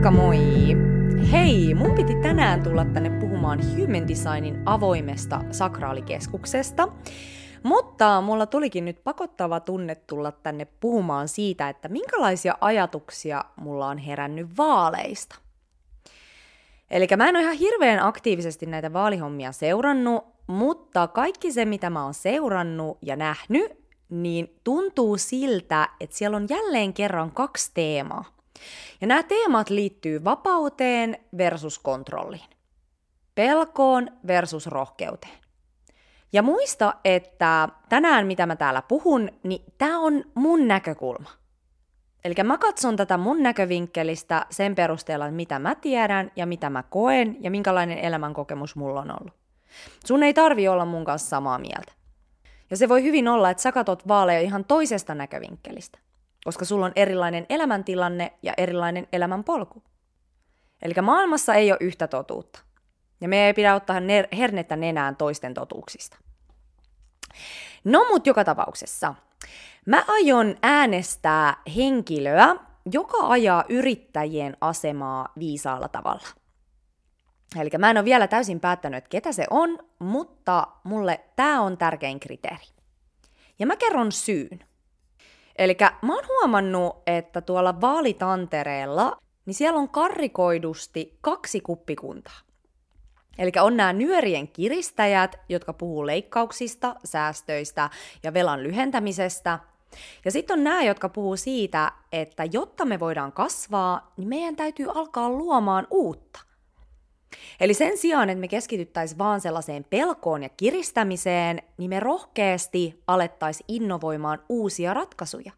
Moikka moi! Hei, mun piti tänään tulla tänne puhumaan Human Designin avoimesta sakraalikeskuksesta, mutta mulla tulikin nyt pakottava tunne tulla tänne puhumaan siitä, että minkälaisia ajatuksia mulla on herännyt vaaleista. Eli mä en ole ihan hirveän aktiivisesti näitä vaalihommia seurannut, mutta kaikki se, mitä mä oon seurannut ja nähnyt, niin tuntuu siltä, että siellä on jälleen kerran kaksi teemaa. Ja nämä teemat liittyy vapauteen versus kontrolliin. Pelkoon versus rohkeuteen. Ja muista, että tänään mitä mä täällä puhun, niin tämä on mun näkökulma. Eli mä katson tätä mun näkövinkkelistä sen perusteella, mitä mä tiedän ja mitä mä koen ja minkälainen elämänkokemus mulla on ollut. Sun ei tarvi olla mun kanssa samaa mieltä. Ja se voi hyvin olla, että sä katot vaaleja ihan toisesta näkövinkkelistä, koska sulla on erilainen elämäntilanne ja erilainen elämänpolku. Eli maailmassa ei ole yhtä totuutta. Ja me ei pidä ottaa hernettä nenään toisten totuuksista. No mut joka tapauksessa. Mä aion äänestää henkilöä, joka ajaa yrittäjien asemaa viisaalla tavalla. Eli mä en ole vielä täysin päättänyt, että ketä se on, mutta mulle tämä on tärkein kriteeri. Ja mä kerron syyn. Eli mä oon huomannut, että tuolla vaalitantereella, niin siellä on karrikoidusti kaksi kuppikuntaa. Eli on nämä nyörien kiristäjät, jotka puhuu leikkauksista, säästöistä ja velan lyhentämisestä. Ja sitten on nämä, jotka puhuu siitä, että jotta me voidaan kasvaa, niin meidän täytyy alkaa luomaan uutta. Eli sen sijaan, että me keskityttäisiin vaan sellaiseen pelkoon ja kiristämiseen, niin me rohkeasti alettaisiin innovoimaan uusia ratkaisuja.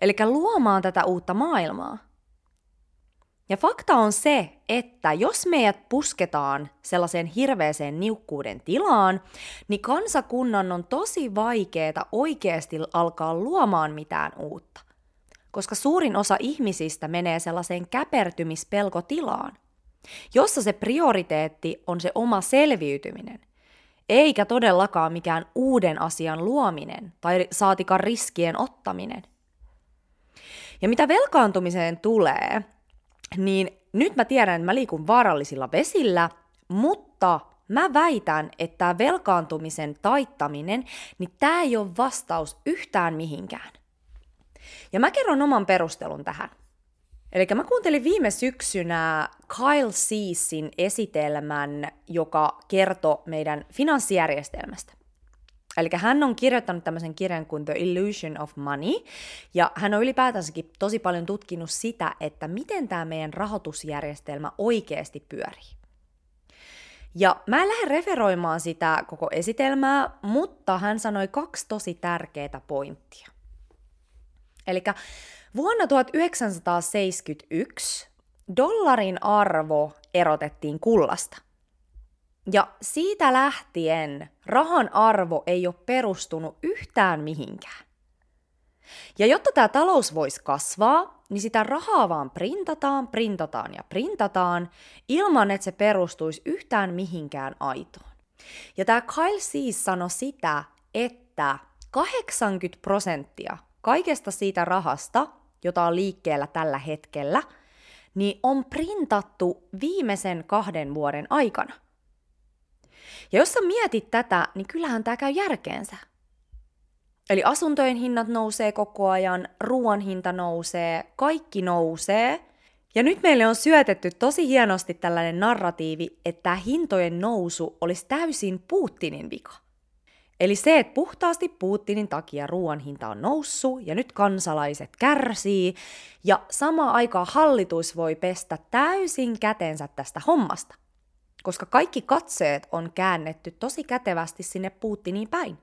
Eli luomaan tätä uutta maailmaa. Ja fakta on se, että jos meidät pusketaan sellaiseen hirveeseen niukkuuden tilaan, niin kansakunnan on tosi vaikeaa oikeasti alkaa luomaan mitään uutta. Koska suurin osa ihmisistä menee sellaiseen käpertymispelkotilaan – jossa se prioriteetti on se oma selviytyminen, eikä todellakaan mikään uuden asian luominen tai saatikaan riskien ottaminen. Ja mitä velkaantumiseen tulee, niin nyt mä tiedän, että mä liikun vaarallisilla vesillä, mutta mä väitän, että tämä velkaantumisen taittaminen, niin tämä ei ole vastaus yhtään mihinkään. Ja mä kerron oman perustelun tähän. Eli mä kuuntelin viime syksynä Kyle Ceasin esitelmän, joka kertoi meidän finanssijärjestelmästä. Eli hän on kirjoittanut tämmöisen kirjan kuin The Illusion of Money, ja hän on ylipäätänsäkin tosi paljon tutkinut sitä, että miten tämä meidän rahoitusjärjestelmä oikeasti pyörii. Ja mä en lähde referoimaan sitä koko esitelmää, mutta hän sanoi kaksi tosi tärkeää pointtia. Eli Vuonna 1971 dollarin arvo erotettiin kullasta. Ja siitä lähtien rahan arvo ei ole perustunut yhtään mihinkään. Ja jotta tämä talous voisi kasvaa, niin sitä rahaa vaan printataan, printataan ja printataan, ilman että se perustuisi yhtään mihinkään aitoon. Ja tämä Kyle siis sanoi sitä, että 80 prosenttia kaikesta siitä rahasta, jota on liikkeellä tällä hetkellä, niin on printattu viimeisen kahden vuoden aikana. Ja jos sä mietit tätä, niin kyllähän tämä käy järkeensä. Eli asuntojen hinnat nousee koko ajan, ruoan hinta nousee, kaikki nousee. Ja nyt meille on syötetty tosi hienosti tällainen narratiivi, että hintojen nousu olisi täysin Putinin vika. Eli se, että puhtaasti Putinin takia ruoan hinta on noussut ja nyt kansalaiset kärsii ja sama aikaa hallitus voi pestä täysin kätensä tästä hommasta, koska kaikki katseet on käännetty tosi kätevästi sinne Putiniin päin.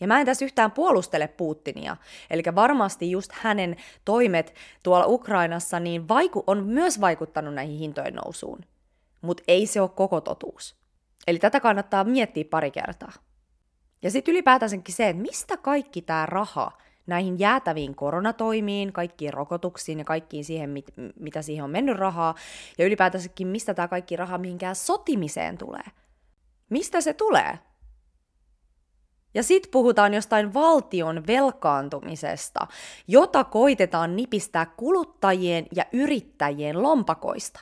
Ja mä en tässä yhtään puolustele Putinia, eli varmasti just hänen toimet tuolla Ukrainassa niin vaiku- on myös vaikuttanut näihin hintojen nousuun. Mutta ei se ole koko totuus. Eli tätä kannattaa miettiä pari kertaa. Ja sitten ylipäätänsäkin se, että mistä kaikki tämä raha näihin jäätäviin koronatoimiin, kaikkiin rokotuksiin ja kaikkiin siihen, mit, mitä siihen on mennyt rahaa, ja ylipäätänsäkin mistä tämä kaikki raha mihinkään sotimiseen tulee. Mistä se tulee? Ja sit puhutaan jostain valtion velkaantumisesta, jota koitetaan nipistää kuluttajien ja yrittäjien lompakoista.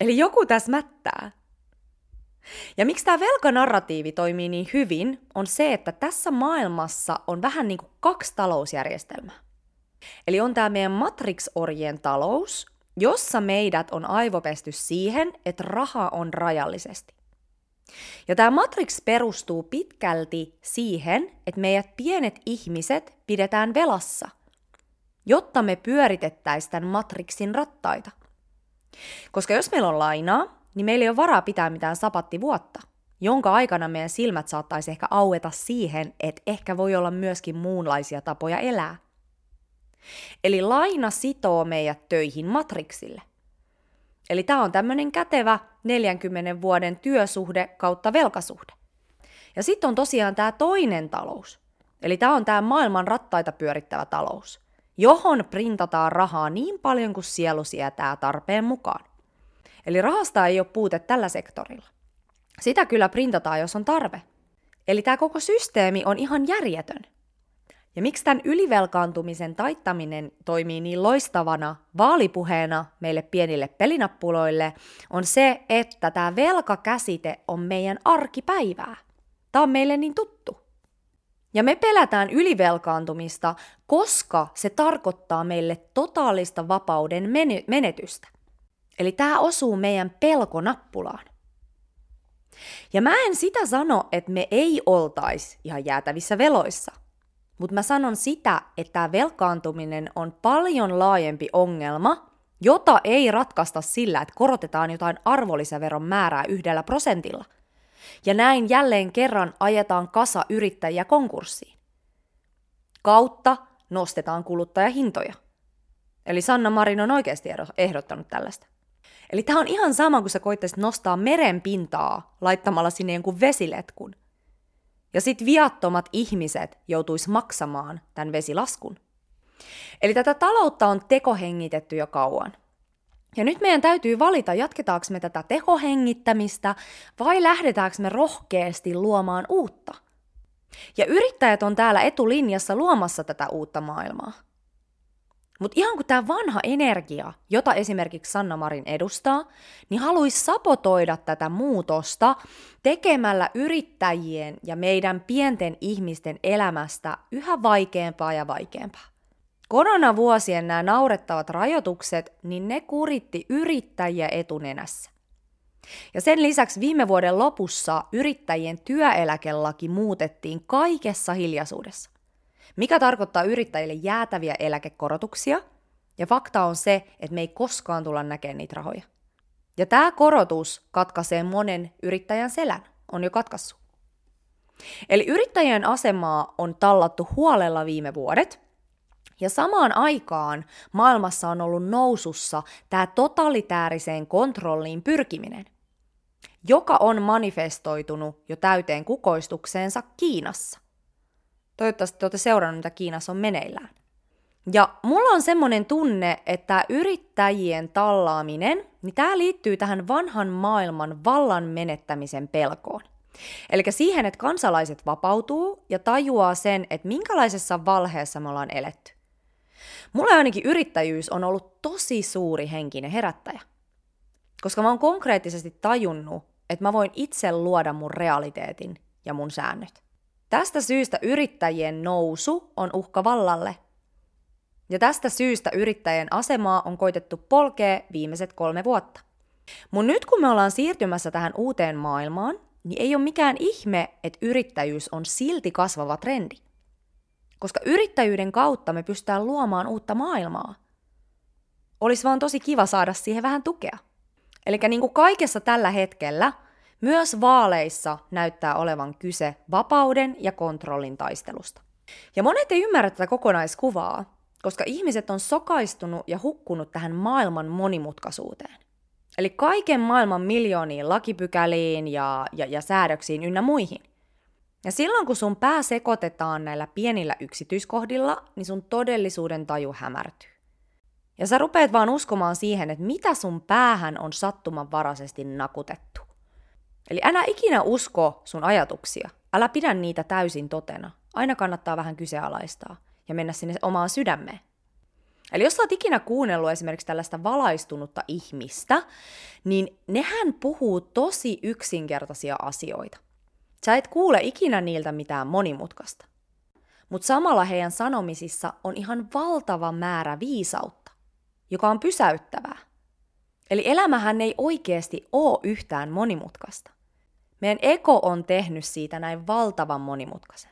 Eli joku tässä mättää. Ja miksi tämä velkanarratiivi toimii niin hyvin, on se, että tässä maailmassa on vähän niin kuin kaksi talousjärjestelmää. Eli on tämä meidän Matrix-orjien talous, jossa meidät on aivopesty siihen, että raha on rajallisesti. Ja tämä Matrix perustuu pitkälti siihen, että meidät pienet ihmiset pidetään velassa, jotta me pyöritettäisiin tämän Matrixin rattaita. Koska jos meillä on lainaa, niin meillä ei ole varaa pitää mitään sapattivuotta, jonka aikana meidän silmät saattaisi ehkä aueta siihen, että ehkä voi olla myöskin muunlaisia tapoja elää. Eli laina sitoo meidät töihin matriksille. Eli tämä on tämmöinen kätevä 40 vuoden työsuhde kautta velkasuhde. Ja sitten on tosiaan tämä toinen talous. Eli tämä on tämä maailman rattaita pyörittävä talous, johon printataan rahaa niin paljon kuin sielu sietää tarpeen mukaan. Eli rahasta ei ole puute tällä sektorilla. Sitä kyllä printataan, jos on tarve. Eli tämä koko systeemi on ihan järjetön. Ja miksi tämän ylivelkaantumisen taittaminen toimii niin loistavana vaalipuheena meille pienille pelinappuloille, on se, että tämä velkakäsite on meidän arkipäivää. Tämä on meille niin tuttu. Ja me pelätään ylivelkaantumista, koska se tarkoittaa meille totaalista vapauden menetystä. Eli tämä osuu meidän pelkonappulaan. Ja mä en sitä sano, että me ei oltaisi ihan jäätävissä veloissa. Mutta mä sanon sitä, että tämä velkaantuminen on paljon laajempi ongelma, jota ei ratkaista sillä, että korotetaan jotain arvonlisäveron määrää yhdellä prosentilla. Ja näin jälleen kerran ajetaan kasa yrittäjiä konkurssiin. Kautta nostetaan kuluttajahintoja. Eli Sanna Marin on oikeasti ehdottanut tällaista. Eli tämä on ihan sama, kuin sä koittaisit nostaa meren pintaa laittamalla sinne jonkun vesiletkun. Ja sitten viattomat ihmiset joutuis maksamaan tämän vesilaskun. Eli tätä taloutta on tekohengitetty jo kauan. Ja nyt meidän täytyy valita, jatketaanko me tätä tekohengittämistä vai lähdetäänkö me rohkeasti luomaan uutta. Ja yrittäjät on täällä etulinjassa luomassa tätä uutta maailmaa. Mutta ihan kuin tämä vanha energia, jota esimerkiksi Sanna Marin edustaa, niin haluaisi sapotoida tätä muutosta tekemällä yrittäjien ja meidän pienten ihmisten elämästä yhä vaikeampaa ja vaikeampaa. Koronavuosien nämä naurettavat rajoitukset, niin ne kuritti yrittäjiä etunenässä. Ja sen lisäksi viime vuoden lopussa yrittäjien työeläkelaki muutettiin kaikessa hiljaisuudessa mikä tarkoittaa yrittäjille jäätäviä eläkekorotuksia, ja fakta on se, että me ei koskaan tulla näkemään niitä rahoja. Ja tämä korotus katkaisee monen yrittäjän selän, on jo katkassut. Eli yrittäjien asemaa on tallattu huolella viime vuodet, ja samaan aikaan maailmassa on ollut nousussa tämä totalitääriseen kontrolliin pyrkiminen, joka on manifestoitunut jo täyteen kukoistukseensa Kiinassa. Toivottavasti te olette seurannut, mitä Kiinassa on meneillään. Ja mulla on semmoinen tunne, että yrittäjien tallaaminen, niin tämä liittyy tähän vanhan maailman vallan menettämisen pelkoon. Eli siihen, että kansalaiset vapautuu ja tajuaa sen, että minkälaisessa valheessa me ollaan eletty. Mulla ainakin yrittäjyys on ollut tosi suuri henkinen herättäjä. Koska mä oon konkreettisesti tajunnut, että mä voin itse luoda mun realiteetin ja mun säännöt. Tästä syystä yrittäjien nousu on uhka vallalle. Ja tästä syystä yrittäjien asemaa on koitettu polkea viimeiset kolme vuotta. Mun nyt kun me ollaan siirtymässä tähän uuteen maailmaan, niin ei ole mikään ihme, että yrittäjyys on silti kasvava trendi. Koska yrittäjyyden kautta me pystytään luomaan uutta maailmaa. Olisi vaan tosi kiva saada siihen vähän tukea. Eli niin kuin kaikessa tällä hetkellä – myös vaaleissa näyttää olevan kyse vapauden ja kontrollin taistelusta. Ja monet ei ymmärrä tätä kokonaiskuvaa, koska ihmiset on sokaistunut ja hukkunut tähän maailman monimutkaisuuteen. Eli kaiken maailman miljooniin lakipykäliin ja, ja, ja säädöksiin ynnä muihin. Ja silloin kun sun pää sekoitetaan näillä pienillä yksityiskohdilla, niin sun todellisuuden taju hämärtyy. Ja sä rupeat vaan uskomaan siihen, että mitä sun päähän on sattumanvaraisesti nakutettu. Eli älä ikinä usko sun ajatuksia, älä pidä niitä täysin totena. Aina kannattaa vähän kyseenalaistaa ja mennä sinne omaan sydämeen. Eli jos sä oot ikinä kuunnellut esimerkiksi tällaista valaistunutta ihmistä, niin nehän puhuu tosi yksinkertaisia asioita. Sä et kuule ikinä niiltä mitään monimutkaista. Mutta samalla heidän sanomisissa on ihan valtava määrä viisautta, joka on pysäyttävää. Eli elämähän ei oikeasti ole yhtään monimutkaista. Meidän eko on tehnyt siitä näin valtavan monimutkaisen.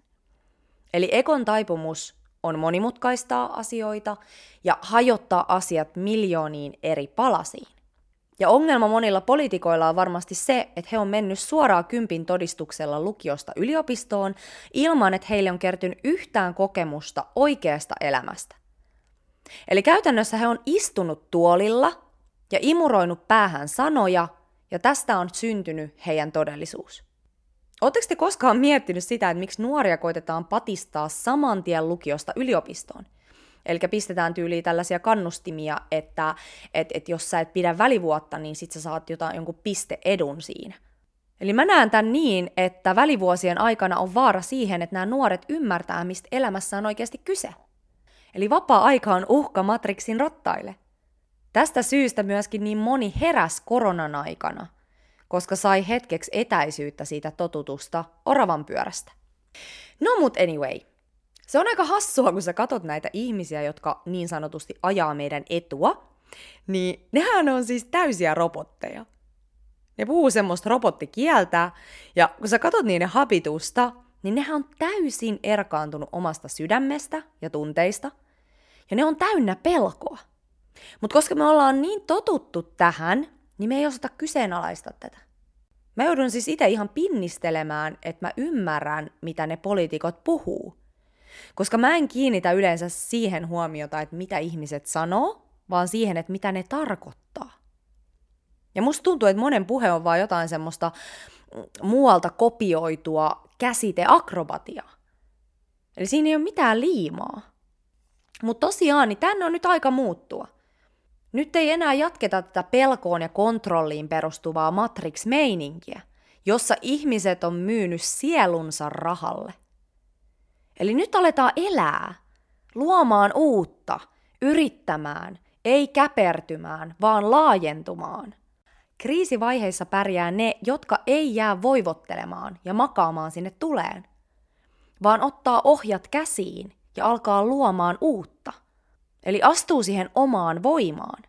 Eli ekon taipumus on monimutkaistaa asioita ja hajottaa asiat miljooniin eri palasiin. Ja ongelma monilla poliitikoilla on varmasti se, että he on mennyt suoraan kympin todistuksella lukiosta yliopistoon ilman, että heille on kertynyt yhtään kokemusta oikeasta elämästä. Eli käytännössä he on istunut tuolilla ja imuroinut päähän sanoja, ja tästä on syntynyt heidän todellisuus. Oletteko te koskaan miettinyt sitä, että miksi nuoria koitetaan patistaa saman tien lukiosta yliopistoon? Eli pistetään tyyliin tällaisia kannustimia, että et, et jos sä et pidä välivuotta, niin sit sä saat jotain, jonkun pisteedun siinä. Eli mä näen tämän niin, että välivuosien aikana on vaara siihen, että nämä nuoret ymmärtää, mistä elämässä on oikeasti kyse. Eli vapaa-aika on uhka Matrixin rattaille. Tästä syystä myöskin niin moni heräs koronan aikana – koska sai hetkeksi etäisyyttä siitä totutusta oravan pyörästä. No mut anyway, se on aika hassua, kun sä katot näitä ihmisiä, jotka niin sanotusti ajaa meidän etua, niin nehän on siis täysiä robotteja. Ne puhuu semmoista robottikieltä, ja kun sä katot niiden habitusta, niin nehän on täysin erkaantunut omasta sydämestä ja tunteista, ja ne on täynnä pelkoa. Mutta koska me ollaan niin totuttu tähän, niin me ei osata kyseenalaista tätä. Mä joudun siis itse ihan pinnistelemään, että mä ymmärrän, mitä ne poliitikot puhuu. Koska mä en kiinnitä yleensä siihen huomiota, että mitä ihmiset sanoo, vaan siihen, että mitä ne tarkoittaa. Ja musta tuntuu, että monen puhe on vaan jotain semmoista muualta kopioitua käsiteakrobatiaa. Eli siinä ei ole mitään liimaa. Mutta tosiaan, niin tänne on nyt aika muuttua. Nyt ei enää jatketa tätä pelkoon ja kontrolliin perustuvaa Matrix-meininkiä, jossa ihmiset on myynyt sielunsa rahalle. Eli nyt aletaan elää, luomaan uutta, yrittämään, ei käpertymään, vaan laajentumaan. Kriisivaiheissa pärjää ne, jotka ei jää voivottelemaan ja makaamaan sinne tuleen, vaan ottaa ohjat käsiin ja alkaa luomaan uutta – Eli astuu siihen omaan voimaan.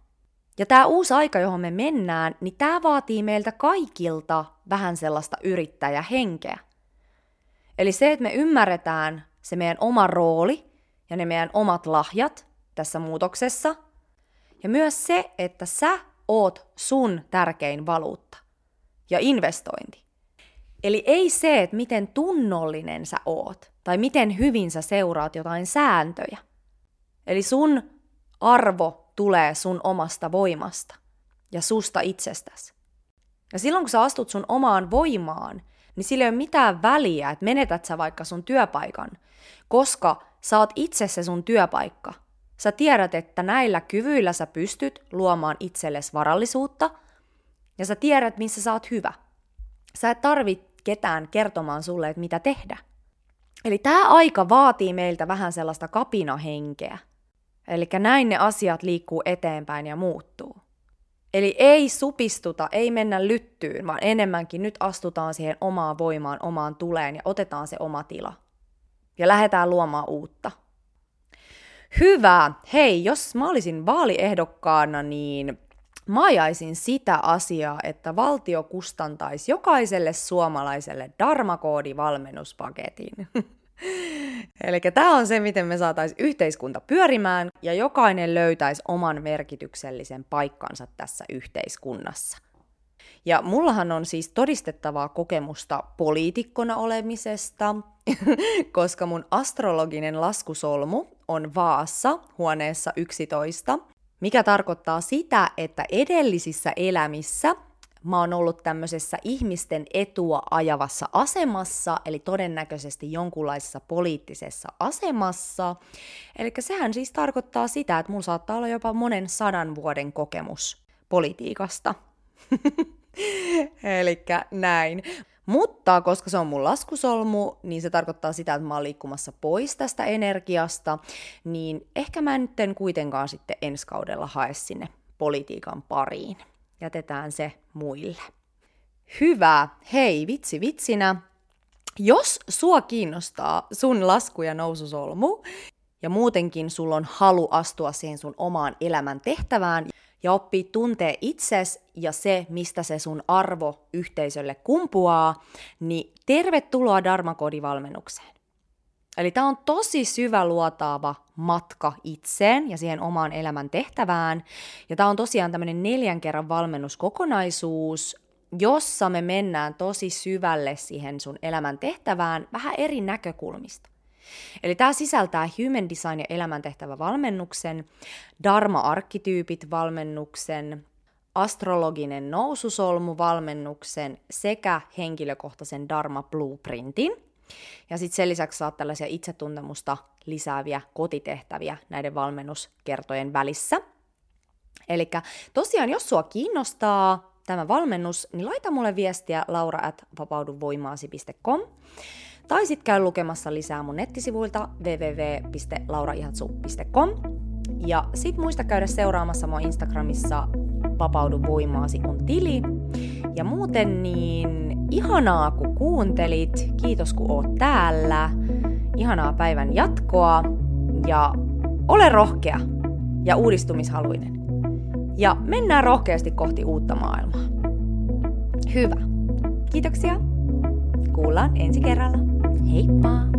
Ja tämä uusi aika, johon me mennään, niin tämä vaatii meiltä kaikilta vähän sellaista yrittäjähenkeä. Eli se, että me ymmärretään se meidän oma rooli ja ne meidän omat lahjat tässä muutoksessa. Ja myös se, että sä oot sun tärkein valuutta ja investointi. Eli ei se, että miten tunnollinen sä oot tai miten hyvin sä seuraat jotain sääntöjä, Eli sun arvo tulee sun omasta voimasta ja susta itsestäsi. Ja silloin kun sä astut sun omaan voimaan, niin sillä ei ole mitään väliä, että menetät sä vaikka sun työpaikan, koska sä oot itse se sun työpaikka. Sä tiedät, että näillä kyvyillä sä pystyt luomaan itsellesi varallisuutta, ja sä tiedät, missä sä oot hyvä. Sä et tarvit ketään kertomaan sulle, että mitä tehdä. Eli tämä aika vaatii meiltä vähän sellaista kapinahenkeä. Eli näin ne asiat liikkuu eteenpäin ja muuttuu. Eli ei supistuta, ei mennä lyttyyn, vaan enemmänkin nyt astutaan siihen omaan voimaan, omaan tuleen ja otetaan se oma tila. Ja lähdetään luomaan uutta. Hyvä! Hei, jos mä olisin vaaliehdokkaana, niin mä ajaisin sitä asiaa, että valtio kustantaisi jokaiselle suomalaiselle Darmakoodi-valmennuspaketin. Eli tämä on se, miten me saataisiin yhteiskunta pyörimään ja jokainen löytäisi oman merkityksellisen paikkansa tässä yhteiskunnassa. Ja mullahan on siis todistettavaa kokemusta poliitikkona olemisesta, koska mun astrologinen laskusolmu on Vaassa huoneessa 11, mikä tarkoittaa sitä, että edellisissä elämissä mä oon ollut tämmöisessä ihmisten etua ajavassa asemassa, eli todennäköisesti jonkunlaisessa poliittisessa asemassa. Eli sehän siis tarkoittaa sitä, että mulla saattaa olla jopa monen sadan vuoden kokemus politiikasta. eli näin. Mutta koska se on mun laskusolmu, niin se tarkoittaa sitä, että mä oon liikkumassa pois tästä energiasta, niin ehkä mä nyt en kuitenkaan sitten ensi kaudella hae sinne politiikan pariin. Jätetään se muille. Hyvä. Hei, vitsi vitsinä. Jos sua kiinnostaa sun lasku- ja noususolmu, ja muutenkin sulla on halu astua siihen sun omaan elämän tehtävään ja oppii tuntee itses ja se, mistä se sun arvo yhteisölle kumpuaa, niin tervetuloa Dharmakodivalmennukseen. Eli tämä on tosi syvä luotaava matka itseen ja siihen omaan elämän tehtävään. Ja tämä on tosiaan tämmöinen neljän kerran valmennuskokonaisuus, jossa me mennään tosi syvälle siihen sun elämän tehtävään vähän eri näkökulmista. Eli tämä sisältää Human Design ja elämäntehtävä valmennuksen, Dharma-arkkityypit valmennuksen, astrologinen noususolmu valmennuksen sekä henkilökohtaisen Dharma Blueprintin. Ja sitten sen lisäksi saat tällaisia itsetuntemusta lisääviä kotitehtäviä näiden valmennuskertojen välissä. Eli tosiaan, jos sua kiinnostaa tämä valmennus, niin laita mulle viestiä laura at vapauduvoimaasi.com. Tai sitten käy lukemassa lisää mun nettisivuilta www.lauraihatsu.com. Ja sit muista käydä seuraamassa mua Instagramissa Vapaudu voimaasi on tili. Ja muuten niin ihanaa kun kuuntelit, kiitos kun oot täällä. Ihanaa päivän jatkoa ja ole rohkea ja uudistumishaluinen. Ja mennään rohkeasti kohti uutta maailmaa. Hyvä. Kiitoksia. Kuullaan ensi kerralla. Heippa!